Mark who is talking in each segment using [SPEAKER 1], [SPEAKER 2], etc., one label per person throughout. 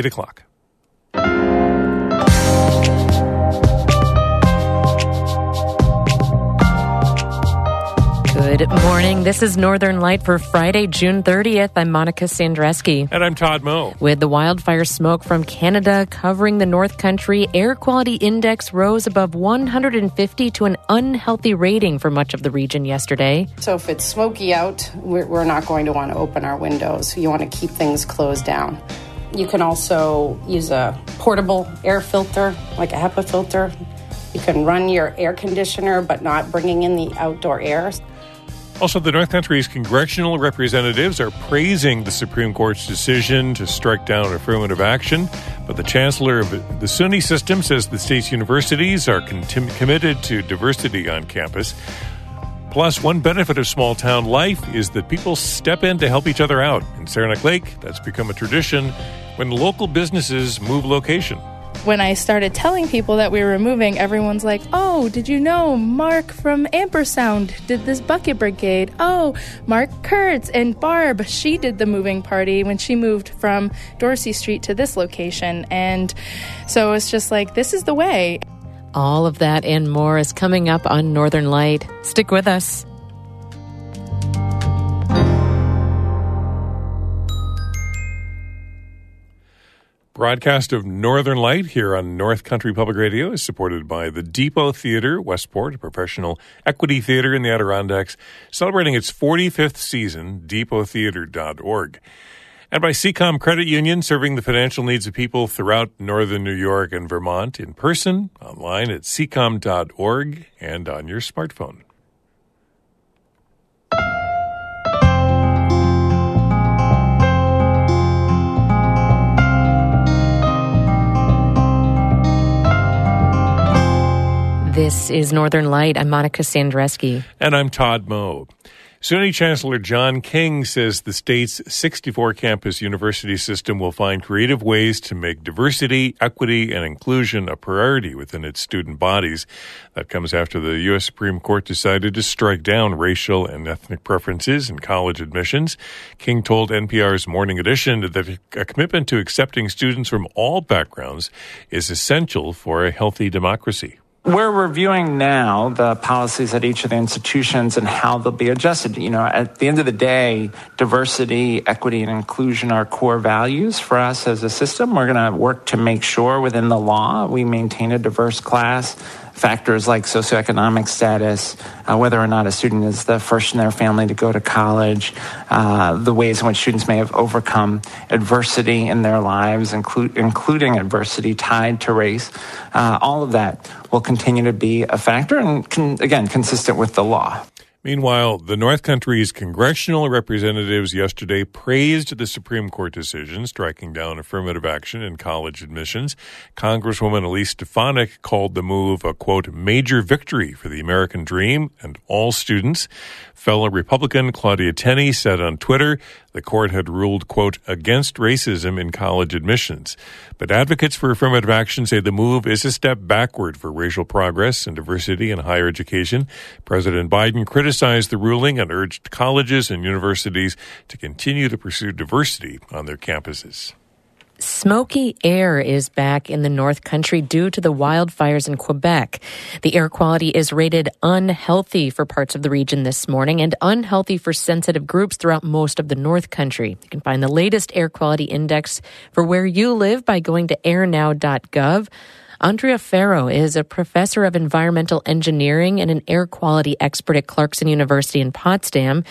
[SPEAKER 1] 8 o'clock.
[SPEAKER 2] Good morning. This is Northern Light for Friday, June 30th. I'm Monica Sandreczki.
[SPEAKER 1] And I'm Todd Moe.
[SPEAKER 2] With the wildfire smoke from Canada covering the North Country, air quality index rose above 150 to an unhealthy rating for much of the region yesterday.
[SPEAKER 3] So if it's smoky out, we're, we're not going to want to open our windows. You want to keep things closed down. You can also use a portable air filter, like a HEPA filter. You can run your air conditioner, but not bringing in the outdoor air.
[SPEAKER 1] Also, the North Country's congressional representatives are praising the Supreme Court's decision to strike down affirmative action. But the chancellor of the SUNY system says the state's universities are contim- committed to diversity on campus. Plus, one benefit of small town life is that people step in to help each other out. In Saranac Lake, that's become a tradition when local businesses move location
[SPEAKER 4] when I started telling people that we were moving, everyone's like, "Oh, did you know Mark from Ampersound did this bucket brigade? Oh, Mark Kurtz and Barb, she did the moving party when she moved from Dorsey Street to this location." And so it's just like, this is the way.
[SPEAKER 2] All of that and more is coming up on Northern Light. Stick with us.
[SPEAKER 1] Broadcast of Northern Light here on North Country Public Radio is supported by the Depot Theater, Westport, a professional equity theater in the Adirondacks, celebrating its 45th season, depottheater.org. And by SeaComm Credit Union, serving the financial needs of people throughout northern New York and Vermont in person, online at seacomm.org, and on your smartphone.
[SPEAKER 2] This is Northern Light. I'm Monica Sandreczki.
[SPEAKER 1] And I'm Todd Moe. SUNY Chancellor John King says the state's 64 campus university system will find creative ways to make diversity, equity, and inclusion a priority within its student bodies. That comes after the U.S. Supreme Court decided to strike down racial and ethnic preferences in college admissions. King told NPR's Morning Edition that a commitment to accepting students from all backgrounds is essential for a healthy democracy.
[SPEAKER 5] We're reviewing now the policies at each of the institutions and how they'll be adjusted. You know, at the end of the day, diversity, equity, and inclusion are core values for us as a system. We're going to work to make sure within the law we maintain a diverse class factors like socioeconomic status, uh, whether or not a student is the first in their family to go to college, uh, the ways in which students may have overcome adversity in their lives, inclu- including adversity tied to race. Uh, all of that will continue to be a factor and, con- again, consistent with the law.
[SPEAKER 1] Meanwhile, the North Country's congressional representatives yesterday praised the Supreme Court decision striking down affirmative action in college admissions. Congresswoman Elise Stefanik called the move a quote, major victory for the American dream and all students. Fellow Republican Claudia Tenney said on Twitter the court had ruled, quote, against racism in college admissions. But advocates for affirmative action say the move is a step backward for racial progress and diversity in higher education. President Biden criticized the ruling and urged colleges and universities to continue to pursue diversity on their campuses.
[SPEAKER 2] Smoky air is back in the North Country due to the wildfires in Quebec. The air quality is rated unhealthy for parts of the region this morning and unhealthy for sensitive groups throughout most of the North Country. You can find the latest air quality index for where you live by going to airnow.gov. Andrea Ferro is a professor of environmental engineering and an air quality expert at Clarkson University in Potsdam.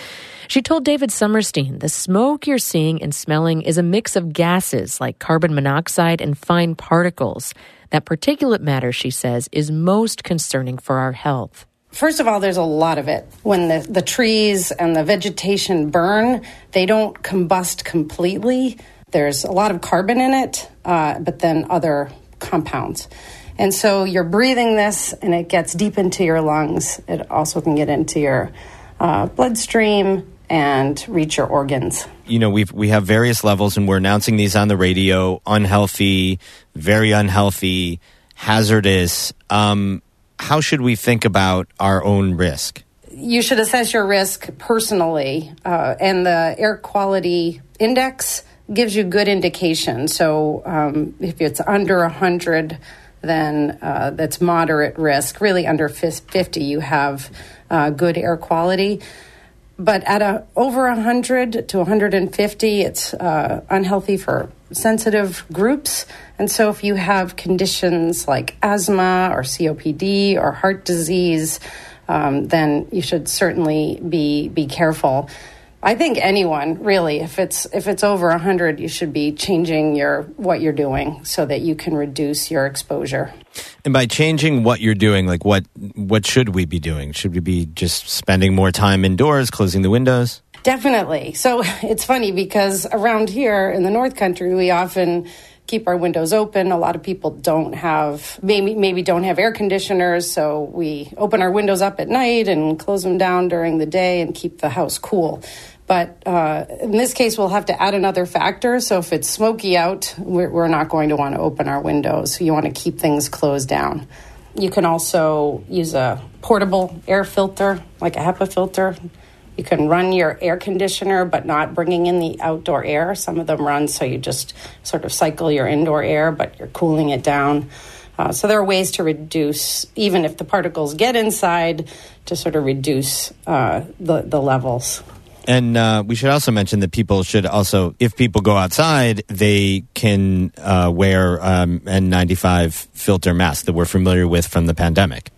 [SPEAKER 2] She told David Sommerstein the smoke you're seeing and smelling is a mix of gases like carbon monoxide and fine particles. That particulate matter, she says, is most concerning for our health.
[SPEAKER 3] First of all, there's a lot of it. When the, the trees and the vegetation burn, they don't combust completely. There's a lot of carbon in it, uh, but then other compounds. And so you're breathing this and it gets deep into your lungs. It also can get into your uh, bloodstream and reach your organs.
[SPEAKER 6] You know, we've we have various levels and we're announcing these on the radio, unhealthy, very unhealthy, hazardous. Um, how should we think about our own risk?
[SPEAKER 3] You should assess your risk personally, uh, and the air quality index gives you good indication. So um, if it's under 100, then uh, that's moderate risk. Really, under 50, you have uh, good air quality. But at a, over 100 to 150, it's uh, unhealthy for sensitive groups. And so, if you have conditions like asthma or COPD or heart disease, um, then you should certainly be be careful. I think anyone really, if it's if it's over hundred, you should be changing your what you're doing so that you can reduce your exposure.
[SPEAKER 6] And by changing what you're doing, like what what should we be doing? Should we be just spending more time indoors, closing the windows?
[SPEAKER 3] Definitely. So it's funny because around here in the North Country, we often keep our windows open. A lot of people don't have maybe maybe don't have air conditioners, so we open our windows up at night and close them down during the day and keep the house cool. But uh, in this case, we'll have to add another factor. So if it's smoky out, we're, we're not going to want to open our windows. So you want to keep things closed down. You can also use a portable air filter, like a HEPA filter. You can run your air conditioner, but not bringing in the outdoor air. Some of them run so you just sort of cycle your indoor air, but you're cooling it down. Uh, so there are ways to reduce, even if the particles get inside, to sort of reduce uh, the, the levels.
[SPEAKER 6] And uh, we should also mention that people should also, if people go outside, they can uh, wear um, N95 filter masks that we're familiar with from the pandemic.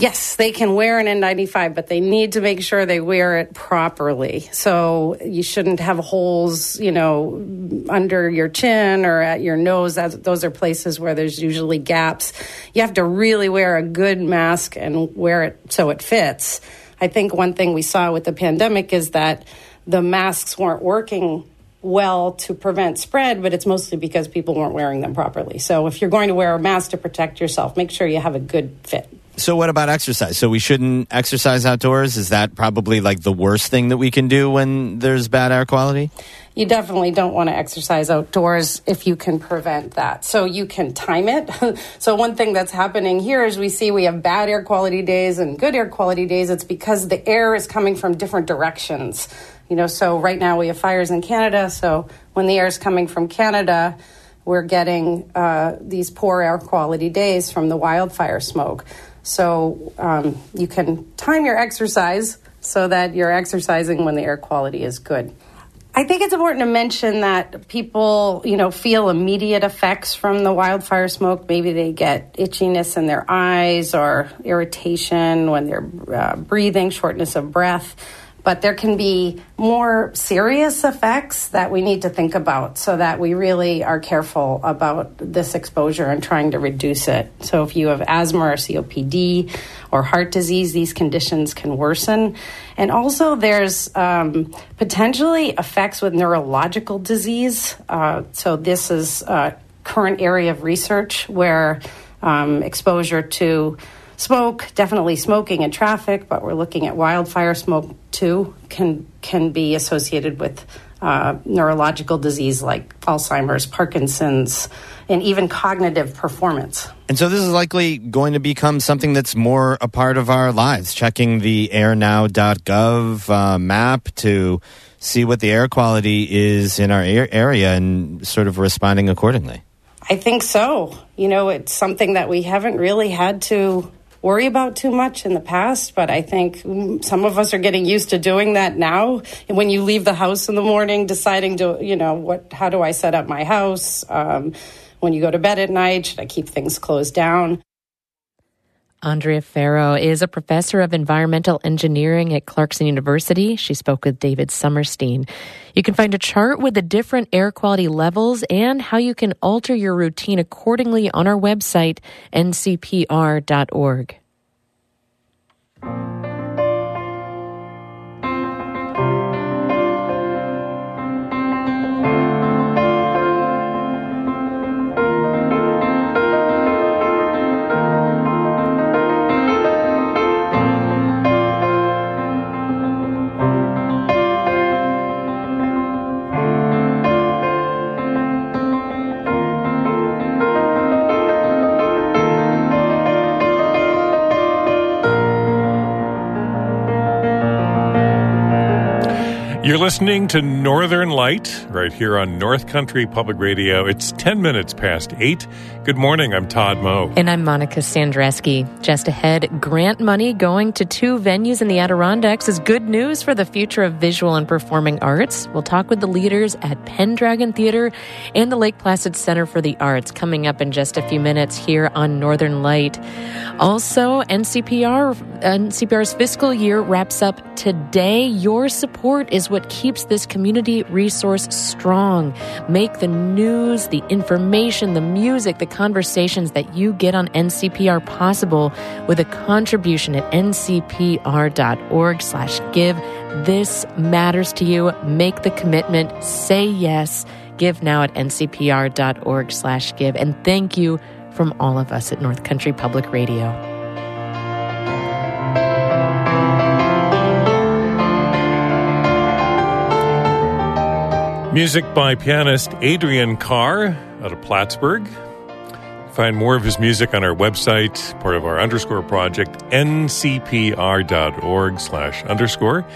[SPEAKER 3] Yes, they can wear an N95, but they need to make sure they wear it properly. So you shouldn't have holes, you know, under your chin or at your nose. those are places where there's usually gaps. You have to really wear a good mask and wear it so it fits. I think one thing we saw with the pandemic is that the masks weren't working well to prevent spread, but it's mostly because people weren't wearing them properly. So if you're going to wear a mask to protect yourself, make sure you have a good fit.
[SPEAKER 6] So what about exercise? So we shouldn't exercise outdoors? Is that probably like the worst thing that we can do when there's bad air quality?
[SPEAKER 3] You definitely don't want to exercise outdoors if you can prevent that. So you can time it. so one thing that's happening here is we see we have bad air quality days and good air quality days. It's because the air is coming from different directions. You know, so right now we have fires in Canada, so when the air is coming from Canada, we're getting uh, these poor air quality days from the wildfire smoke. So um, you can time your exercise so that you're exercising when the air quality is good. I think it's important to mention that people, you know, feel immediate effects from the wildfire smoke. Maybe they get itchiness in their eyes or irritation when they're uh, breathing, shortness of breath but there can be more serious effects that we need to think about so that we really are careful about this exposure and trying to reduce it. So, if you have asthma or COPD or heart disease, these conditions can worsen. And also, there's um, potentially effects with neurological disease. Uh, so, this is a current area of research where um, exposure to smoke, definitely smoking in traffic, but we're looking at wildfire smoke too, can, can be associated with uh, neurological disease like Alzheimer's, Parkinson's, and even cognitive performance.
[SPEAKER 6] And so this is likely going to become something that's more a part of our lives, checking the airnow.gov uh, map to see what the air quality is in our area and sort of responding accordingly.
[SPEAKER 3] I think so. You know, it's something that we haven't really had to worry about too much in the past, but I think some of us are getting used to doing that now. When you leave the house in the morning, deciding to, you know, what, how do I set up my house? Um, when you go to bed at night, should I keep things closed down?
[SPEAKER 2] Andrea Ferro is a professor of environmental engineering at Clarkson University. She spoke with David Sommerstein. You can find a chart with the different air quality levels and how you can alter your routine accordingly on our website, ncpr.org.
[SPEAKER 1] listening to Northern Light right here on North Country Public Radio. It's 10 minutes past 8. Good morning. I'm Todd Moe.
[SPEAKER 2] And I'm Monica Sandreczki. Just ahead, grant money going to two venues in the Adirondacks is good news for the future of visual and performing arts. We'll talk with the leaders at Pendragon Theater and the Lake Placid Center for the Arts coming up in just a few minutes here on Northern Light. Also, NCPR, NCPR's fiscal year wraps up today. Your support is what keeps this community resource strong. Make the news, the information, the music, the conversations that you get on NCPR possible with a contribution at ncpr.org slash give. This matters to you. Make the commitment. Say yes. Give now at ncpr.org slash give. And thank you from all of us at North Country Public Radio.
[SPEAKER 1] Music by pianist Adrian Carr out of Plattsburgh. Find more of his music on our website, part of our underscore project, ncpr.org slash underscore.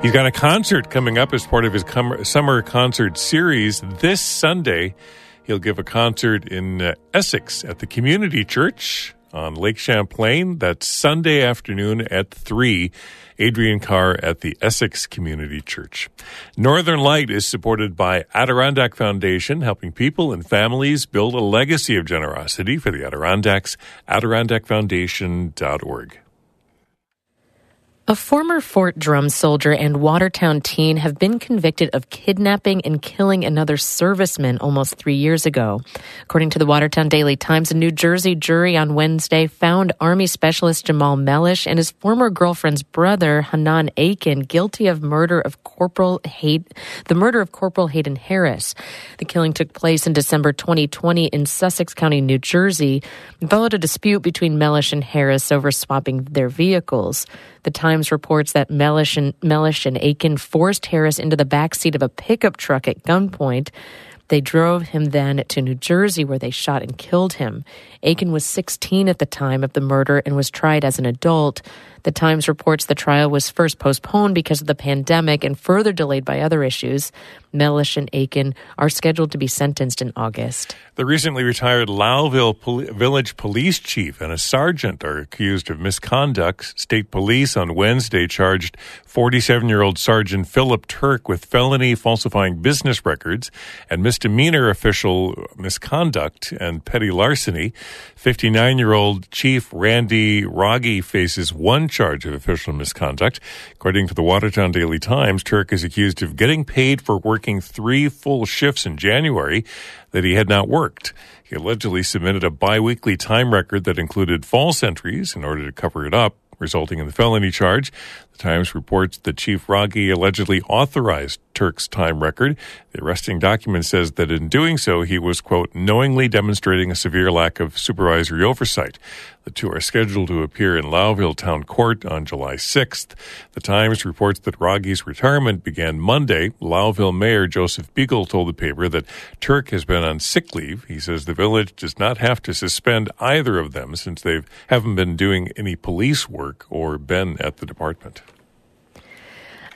[SPEAKER 1] He's got a concert coming up as part of his summer concert series this Sunday. He'll give a concert in uh, Essex at the Community Church on Lake Champlain. That's Sunday afternoon at 3. Adrian Carr at the Essex Community Church. Northern Light is supported by Adirondack Foundation, helping people and families build a legacy of generosity for the Adirondacks. AdirondackFoundation.org.
[SPEAKER 2] A former Fort Drum soldier and Watertown teen have been convicted of kidnapping and killing another serviceman almost three years ago. According to the Watertown Daily Times, a New Jersey jury on Wednesday found Army Specialist Jamal Mellish and his former girlfriend's brother, Hanan Aiken, guilty of murder of Corporal Hay- the murder of Corporal Hayden Harris. The killing took place in December 2020 in Sussex County, New Jersey, and followed a dispute between Mellish and Harris over swapping their vehicles. The Times reports that Mellish and, Mellish and Aiken forced Harris into the back seat of a pickup truck at gunpoint. They drove him then to New Jersey where they shot and killed him. Aiken was 16 at the time of the murder and was tried as an adult. The Times reports the trial was first postponed because of the pandemic and further delayed by other issues. Mellish and Aiken are scheduled to be sentenced in August.
[SPEAKER 1] The recently retired Lowville Pol- Village Police Chief and a sergeant are accused of misconduct. State Police on Wednesday charged 47 year old Sergeant Philip Turk with felony falsifying business records and misdemeanor official misconduct and petty larceny. 59 year old Chief Randy Rogge faces one charge of official misconduct. According to the Watertown Daily Times, Turk is accused of getting paid for working three full shifts in January that he had not worked. He allegedly submitted a biweekly time record that included false entries in order to cover it up resulting in the felony charge. The Times reports that Chief Rogge allegedly authorized Turk's time record. The arresting document says that in doing so, he was, quote, knowingly demonstrating a severe lack of supervisory oversight. The two are scheduled to appear in Lowville Town Court on July 6th. The Times reports that Rogge's retirement began Monday. Lowville Mayor Joseph Beagle told the paper that Turk has been on sick leave. He says the village does not have to suspend either of them since they haven't been doing any police work or been at the department.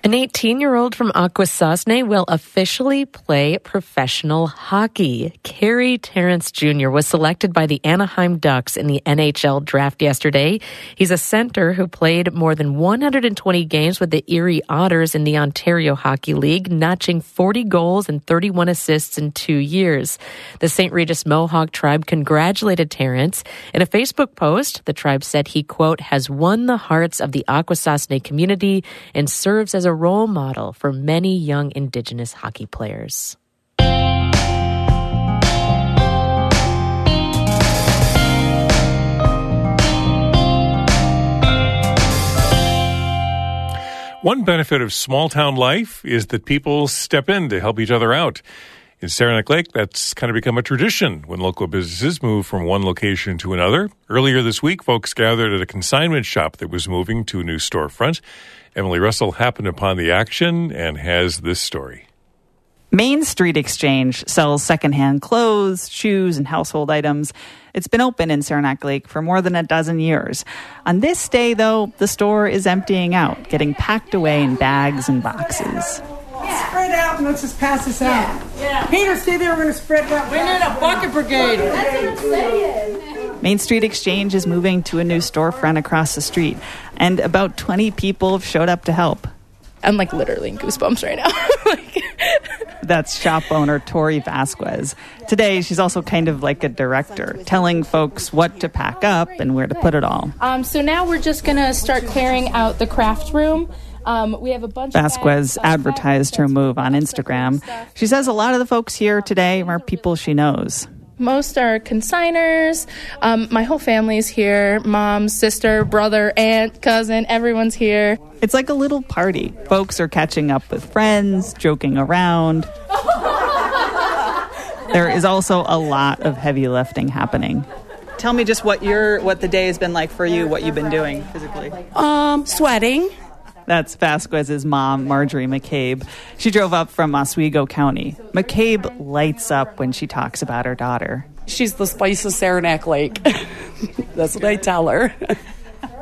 [SPEAKER 2] An 18 year old from Akwesasne will officially play professional hockey. Carey Terrance Jr. was selected by the Anaheim Ducks in the NHL draft yesterday. He's a center who played more than 120 games with the Erie Otters in the Ontario Hockey League, notching 40 goals and 31 assists in two years. The St. Regis Mohawk tribe congratulated Terrance. In a Facebook post, the tribe said he, quote, has won the hearts of the Akwesasne community and serves as a role model for many young Indigenous hockey players.
[SPEAKER 1] One benefit of small town life is that people step in to help each other out. In Saranac Lake, that's kind of become a tradition when local businesses move from one location to another. Earlier this week, folks gathered at a consignment shop that was moving to a new storefront. Emily Russell happened upon the action and has this story.
[SPEAKER 7] Main Street Exchange sells secondhand clothes, shoes, and household items. It's been open in Saranac Lake for more than a dozen years. On this day, though, the store is emptying out, getting packed away in bags and boxes.
[SPEAKER 8] spread out and let's just pass this out. Yeah. Peter, stay there. We're going to spread it out.
[SPEAKER 9] We need a bucket brigade.
[SPEAKER 10] That's what I'm saying.
[SPEAKER 7] Main Street Exchange is moving to a new storefront across the street, and about 20 people have showed up to help.
[SPEAKER 4] I'm like literally in goosebumps right now. like,
[SPEAKER 7] That's shop owner Tori Vasquez. Today, she's also kind of like a director, telling folks what to pack up and where to put it all.
[SPEAKER 4] um, so now we're just gonna start clearing out the craft room. Um, we have a bunch.
[SPEAKER 7] Vasquez
[SPEAKER 4] bags,
[SPEAKER 7] advertised her move on Instagram. She says a lot of the folks here today are people she knows.
[SPEAKER 4] Most are consigners. Um, my whole family's here. Mom, sister, brother, aunt, cousin. Everyone's here.
[SPEAKER 7] It's like a little party. Folks are catching up with friends, joking around. there is also a lot of heavy lifting happening. Tell me just what your what the day has been like for you, what you've been doing physically.
[SPEAKER 9] Um, sweating.
[SPEAKER 7] That's Vasquez's mom, Marjorie McCabe. She drove up from Oswego County. McCabe lights up when she talks about her daughter.
[SPEAKER 9] She's the spice of Saranac Lake. That's what I tell her.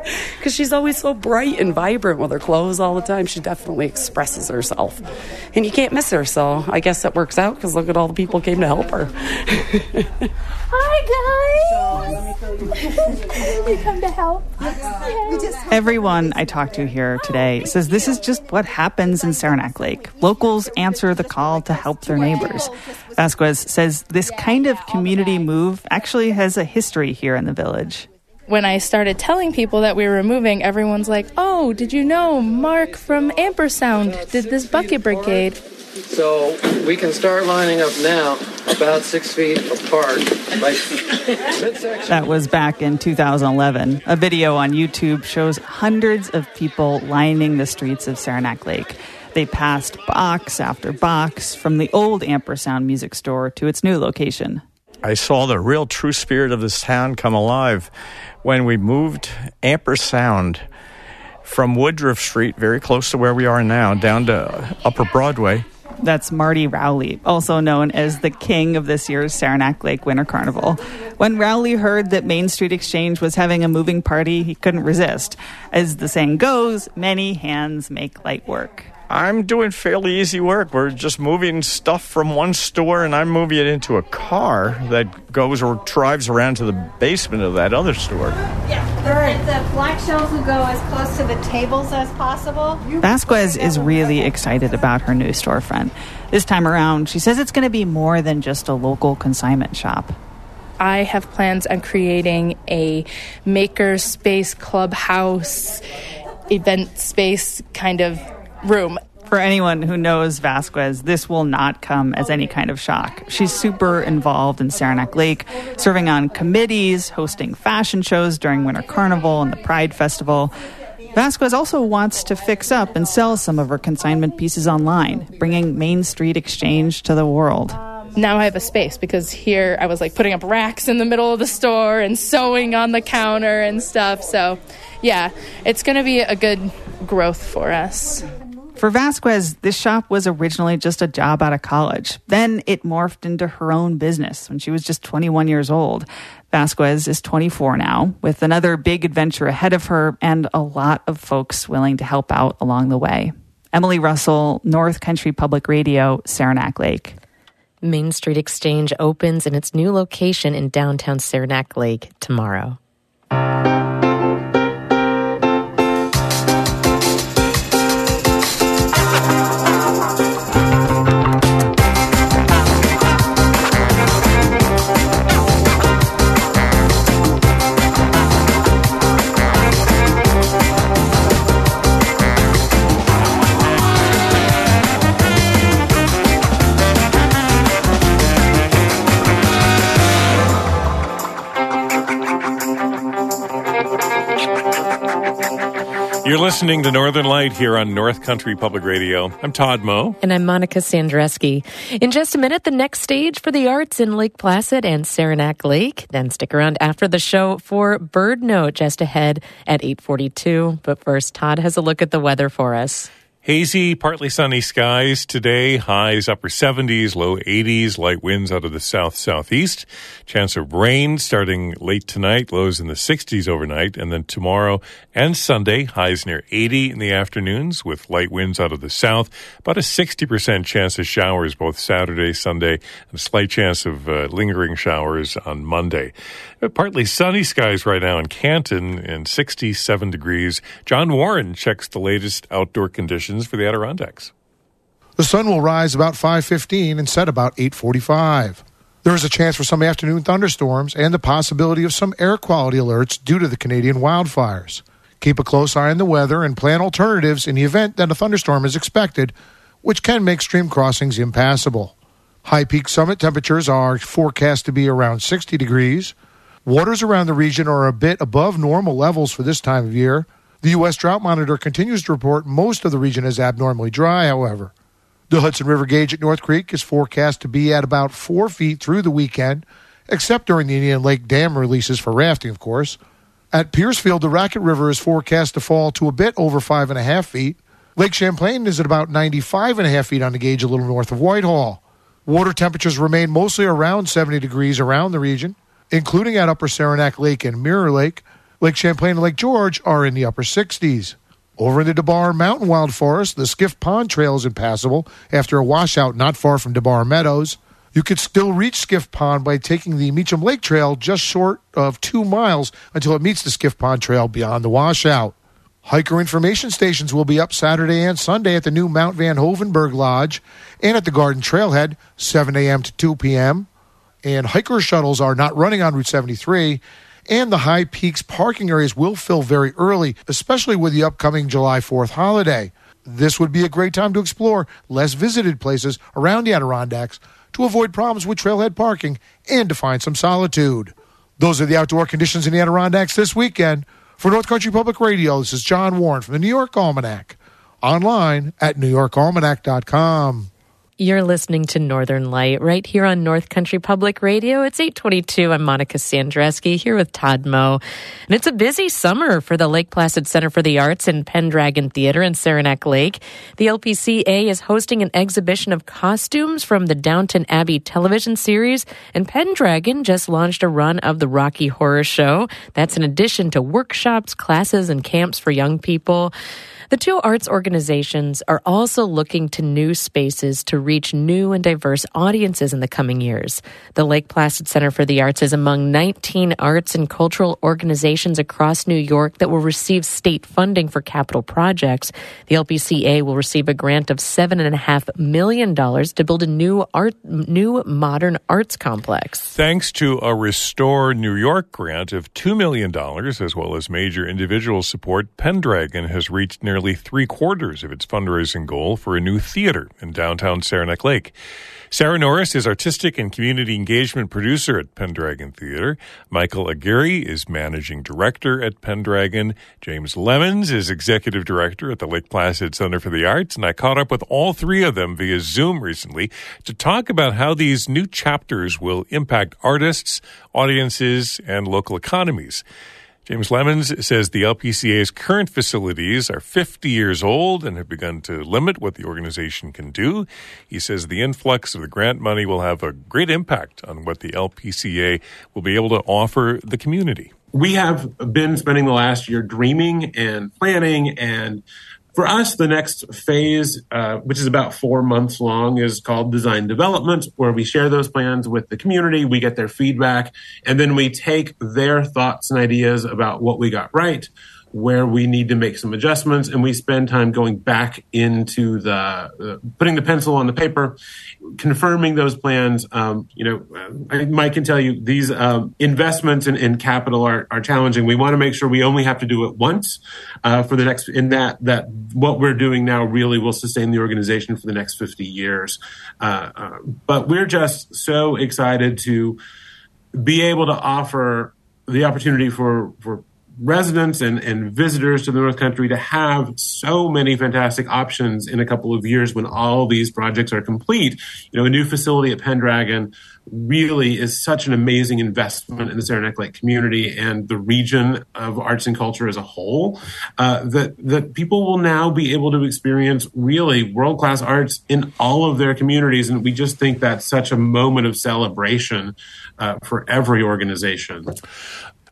[SPEAKER 9] Because she's always so bright and vibrant with her clothes all the time. She definitely expresses herself. And you can't miss her, so I guess that works out because look at all the people came to help her.
[SPEAKER 10] Hi, guys. you come to help.
[SPEAKER 7] Everyone I talked to here today says this is just what happens in Saranac Lake. Locals answer the call to help their neighbors. Vasquez says this kind of community move actually has a history here in the village.
[SPEAKER 4] When I started telling people that we were moving, everyone's like, "Oh, did you know Mark from Ampersound did this bucket brigade?"
[SPEAKER 11] So we can start lining up now, about six feet apart. Like.
[SPEAKER 7] That was back in 2011. A video on YouTube shows hundreds of people lining the streets of Saranac Lake. They passed box after box from the old Ampersound music store to its new location.
[SPEAKER 12] I saw the real true spirit of this town come alive when we moved Ampersound from Woodruff Street, very close to where we are now, down to Upper Broadway.
[SPEAKER 7] That's Marty Rowley, also known as the king of this year's Saranac Lake Winter Carnival. When Rowley heard that Main Street Exchange was having a moving party, he couldn't resist. As the saying goes, many hands make light work.
[SPEAKER 12] I'm doing fairly easy work. We're just moving stuff from one store, and I'm moving it into a car that goes or drives around to the basement of that other store. Yeah.
[SPEAKER 10] All right, the black shelves will go as close to the tables as possible.
[SPEAKER 7] Vasquez is really excited about her new storefront. This time around, she says it's going to be more than just a local consignment shop.
[SPEAKER 4] I have plans on creating a maker space clubhouse event space kind of room.
[SPEAKER 7] For anyone who knows Vasquez, this will not come as any kind of shock. She's super involved in Saranac Lake, serving on committees, hosting fashion shows during Winter Carnival and the Pride Festival. Vasquez also wants to fix up and sell some of her consignment pieces online, bringing Main Street Exchange to the world.
[SPEAKER 4] Now I have a space because here I was like putting up racks in the middle of the store and sewing on the counter and stuff. So, yeah, it's going to be a good growth for us.
[SPEAKER 7] For Vasquez, this shop was originally just a job out of college. Then it morphed into her own business when she was just 21 years old. Vasquez is 24 now, with another big adventure ahead of her and a lot of folks willing to help out along the way. Emily Russell, North Country Public Radio, Saranac Lake.
[SPEAKER 2] Main Street Exchange opens in its new location in downtown Saranac Lake tomorrow.
[SPEAKER 1] Listening to Northern Light here on North Country Public Radio. I'm Todd Moe.
[SPEAKER 2] And I'm Monica Sandreczki. In just a minute, the next stage for the arts in Lake Placid and Saranac Lake. Then stick around after the show for BirdNote just ahead at 842. But first, Todd has a look at the weather for us.
[SPEAKER 1] Hazy, partly sunny skies today. Highs upper 70s, low 80s. Light winds out of the south southeast. Chance of rain starting late tonight. Lows in the 60s overnight. And then tomorrow and Sunday, highs near 80 in the afternoons with light winds out of the south. About a 60% chance of showers both Saturday, Sunday, and a slight chance of uh, lingering showers on Monday. Uh, partly sunny skies right now in Canton and 67 degrees. John Warren checks the latest outdoor conditions for the Adirondacks.
[SPEAKER 13] The sun will rise about 5:15 and set about 8:45. There is a chance for some afternoon thunderstorms and the possibility of some air quality alerts due to the Canadian wildfires. Keep a close eye on the weather and plan alternatives in the event that a thunderstorm is expected, which can make stream crossings impassable. High peak summit temperatures are forecast to be around 60 degrees. Waters around the region are a bit above normal levels for this time of year. The U.S. Drought Monitor continues to report most of the region is abnormally dry, however. The Hudson River gauge at North Creek is forecast to be at about four feet through the weekend, except during the Indian Lake Dam releases for rafting, of course. At Piercefield, the Raquette River is forecast to fall to a bit over five and a half feet. Lake Champlain is at about 95 and a half feet on the gauge a little north of Whitehall. Water temperatures remain mostly around 70 degrees around the region, including at Upper Saranac Lake and Mirror Lake, Lake Champlain and Lake George are in the upper 60s. Over in the DeBar Mountain Wild Forest, the Skiff Pond Trail is impassable after a washout not far from DeBar Meadows. You could still reach Skiff Pond by taking the Meacham Lake Trail just short of two miles until it meets the Skiff Pond Trail beyond the washout. Hiker information stations will be up Saturday and Sunday at the new Mount Van Hoevenberg Lodge and at the Garden Trailhead, 7 a.m. to 2 p.m. And hiker shuttles are not running on Route 73 and the high peaks parking areas will fill very early, especially with the upcoming July 4th holiday. This would be a great time to explore less visited places around the Adirondacks to avoid problems with trailhead parking and to find some solitude. Those are the outdoor conditions in the Adirondacks this weekend. For North Country Public Radio, this is John Warren from the New York Almanack. Online at newyorkalmanack.com.
[SPEAKER 2] You're listening to Northern Light right here on North Country Public Radio. It's 822. I'm Monica Sandreczki here with Todd Moe. And it's a busy summer for the Lake Placid Center for the Arts and Pendragon Theater in Saranac Lake. The LPCA is hosting an exhibition of costumes from the Downton Abbey television series, and Pendragon just launched a run of the Rocky Horror Show. That's in addition to workshops, classes, and camps for young people. The two arts organizations are also looking to new spaces to reach new and diverse audiences in the coming years. The Lake Placid Center for the Arts is among 19 arts and cultural organizations across New York that will receive state funding for capital projects. The LPCA will receive a grant of $7.5 million to build a new art, new modern arts complex.
[SPEAKER 1] Thanks to a Restore New York grant of $2 million, as well as major individual support, Pendragon has reached nearly nearly three quarters of its fundraising goal for a new theater in downtown Saranac Lake. Sarah Norris is artistic and community engagement producer at Pendragon Theater. Michael Aguirre is managing director at Pendragon. James Lemons is executive director at the Lake Placid Center for the Arts. And I caught up with all three of them via Zoom recently to talk about how these new chapters will impact artists, audiences, and local economies. James Lemons says the LPCA's current facilities are 50 years old and have begun to limit what the organization can do. He says the influx of the grant money will have a great impact on what the LPCA will be able to offer the community.
[SPEAKER 14] We have been spending the last year dreaming and planning and for us, the next phase, uh, which is about four months long, is called design development, where we share those plans with the community, we get their feedback, and then we take their thoughts and ideas about what we got right, where we need to make some adjustments and we spend time going back into the uh, putting the pencil on the paper confirming those plans. Um, you know mike can tell you these um, investments in, in capital are, are, challenging. We want to make sure we only have to do it once uh, for the next in that that what we're doing now really will sustain the organization for the next 50 years. Uh, uh but we're just so excited to be able to offer the opportunity for for residents and, and visitors to the North Country to have so many fantastic options in a couple of years when all these projects are complete. You know, a new facility at Pendragon really is such an amazing investment in the Saranac Lake community and the region of arts and culture as a whole. Uh, that that people will now be able to experience really world class arts in all of their communities, and we just think that's such a moment of celebration uh, for every organization.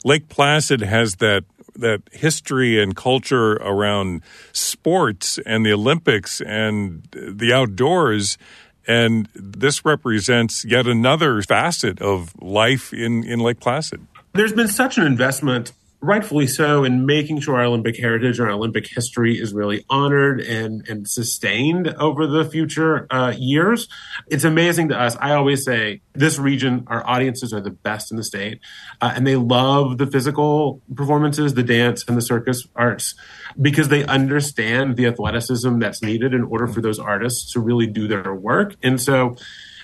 [SPEAKER 1] Lake Placid has that that history and culture around sports and the Olympics and the outdoors. And this represents yet another facet of life in, in Lake Placid.
[SPEAKER 14] There's been such an investment rightfully so, in making sure our Olympic heritage and our Olympic history is really honored and, and sustained over the future uh, years. It's amazing to us. I always say this region, our audiences are the best in the state, uh, and they love the physical performances, the dance, and the circus arts because they understand the athleticism that's needed in order for those artists to really do their work. And so,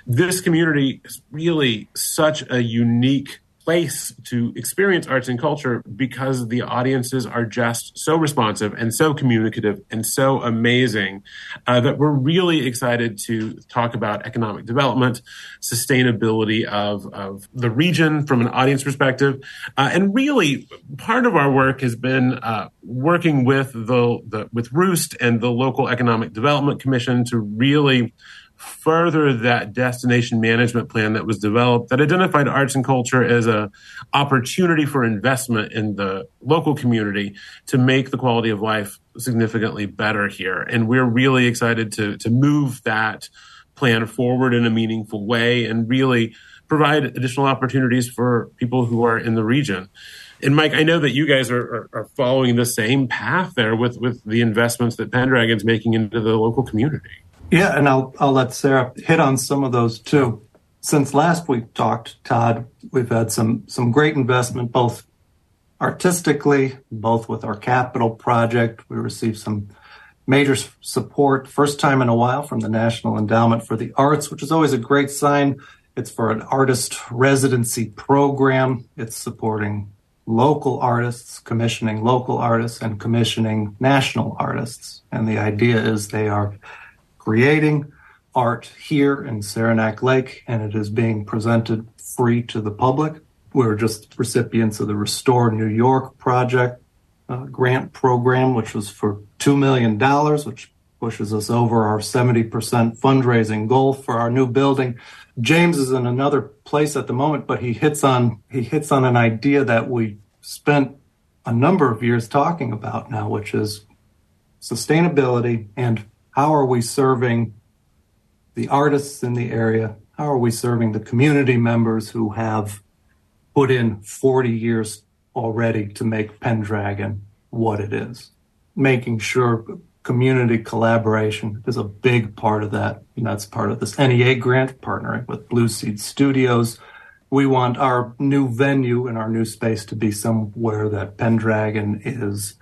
[SPEAKER 14] this community is really such a unique place to experience arts and culture because the audiences are just so responsive and so communicative and so amazing uh, that we're really excited to talk about economic development, sustainability of, of the region from an audience perspective. Uh, and really, part of our work has been uh, working with the, the with Roost and the local economic development commission to really further that destination management plan that was developed that identified arts and culture as a opportunity for investment in the local community to make the quality of life significantly better here and we're really excited to to move that plan forward in a meaningful way and really provide additional opportunities for people who are in the region and Mike, I know that you guys are, are, are, following the same path there with, with the investments that Pendragon's making into the local community.
[SPEAKER 15] Yeah, and I'll I'll let Sarah hit on some of those too. Since last we talked, Todd, we've had some some great investment both artistically, both with our capital project. We received some major support, first time in a while, from the National Endowment for the Arts, which is always a great sign. It's for an artist residency program. It's supporting local artists, commissioning local artists, and commissioning national artists. And the idea is they are creating art here in Saranac Lake, and it is being presented free to the public. We're just recipients of the Restore New York project uh, grant program, which was for $2 million, which pushes us over our 70% fundraising goal for our new building. James is in another place at the moment, but he hits on he hits on an idea that we spent a number of years talking about now, which is sustainability and how are we serving the artists in the area? How are we serving the community members who have put in 40 years already to make Pendragon what it is? Making sure community collaboration is a big part of that. And that's part of this NEA grant, partnering with BluSeed Studios. We want our new venue and our new space to be somewhere that Pendragon is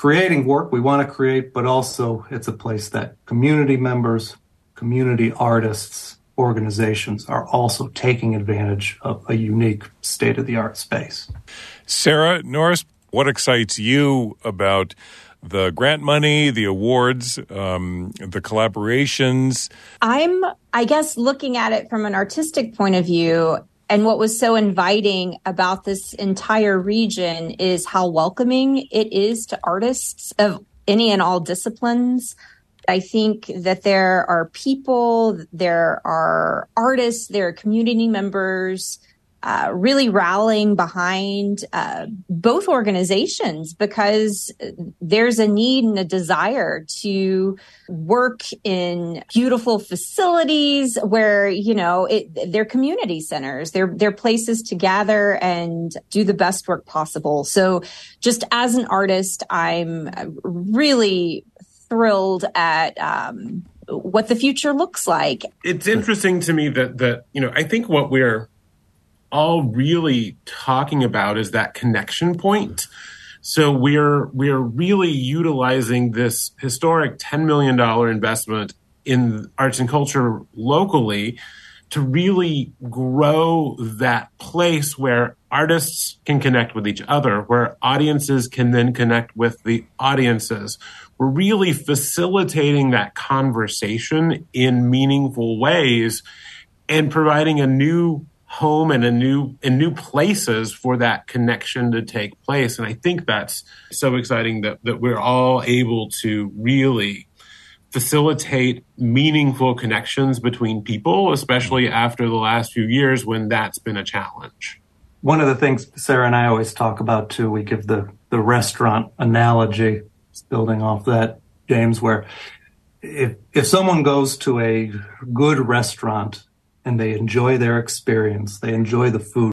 [SPEAKER 15] creating work we want to create, but also it's a place that community members, community artists, organizations are also taking advantage of a unique state of the art space.
[SPEAKER 1] Sarah Norris, what excites you about the grant money, the awards, um, the collaborations?
[SPEAKER 16] I'm, I guess, looking at it from an artistic point of view and what was so inviting about this entire region is how welcoming it is to artists of any and all disciplines. I think that there are people, there are artists, there are community members uh, really rallying behind uh, both organizations because there's a need and a desire to work in beautiful facilities where you know it, they're community centers. They're they're places to gather and do the best work possible. So just as an artist i'm really thrilled at um, what the future looks like.
[SPEAKER 14] It's interesting to me that that you know i think what we're all really talking about is that connection point. So we're we're really utilizing this historic $10 million investment in arts and culture locally to really grow that place where artists can connect with each other, where audiences can then connect with the audiences. We're really facilitating that conversation in meaningful ways and providing a new home and a new in new places for that connection to take place. And I think that's so exciting that, that we're all able to really facilitate meaningful connections between people, especially after the last few years when that's been a challenge.
[SPEAKER 15] One of the things Sarah and I always talk about too, we give the, the restaurant analogy, building off that, James, where if, if someone goes to a good restaurant and they enjoy their experience, they enjoy the food,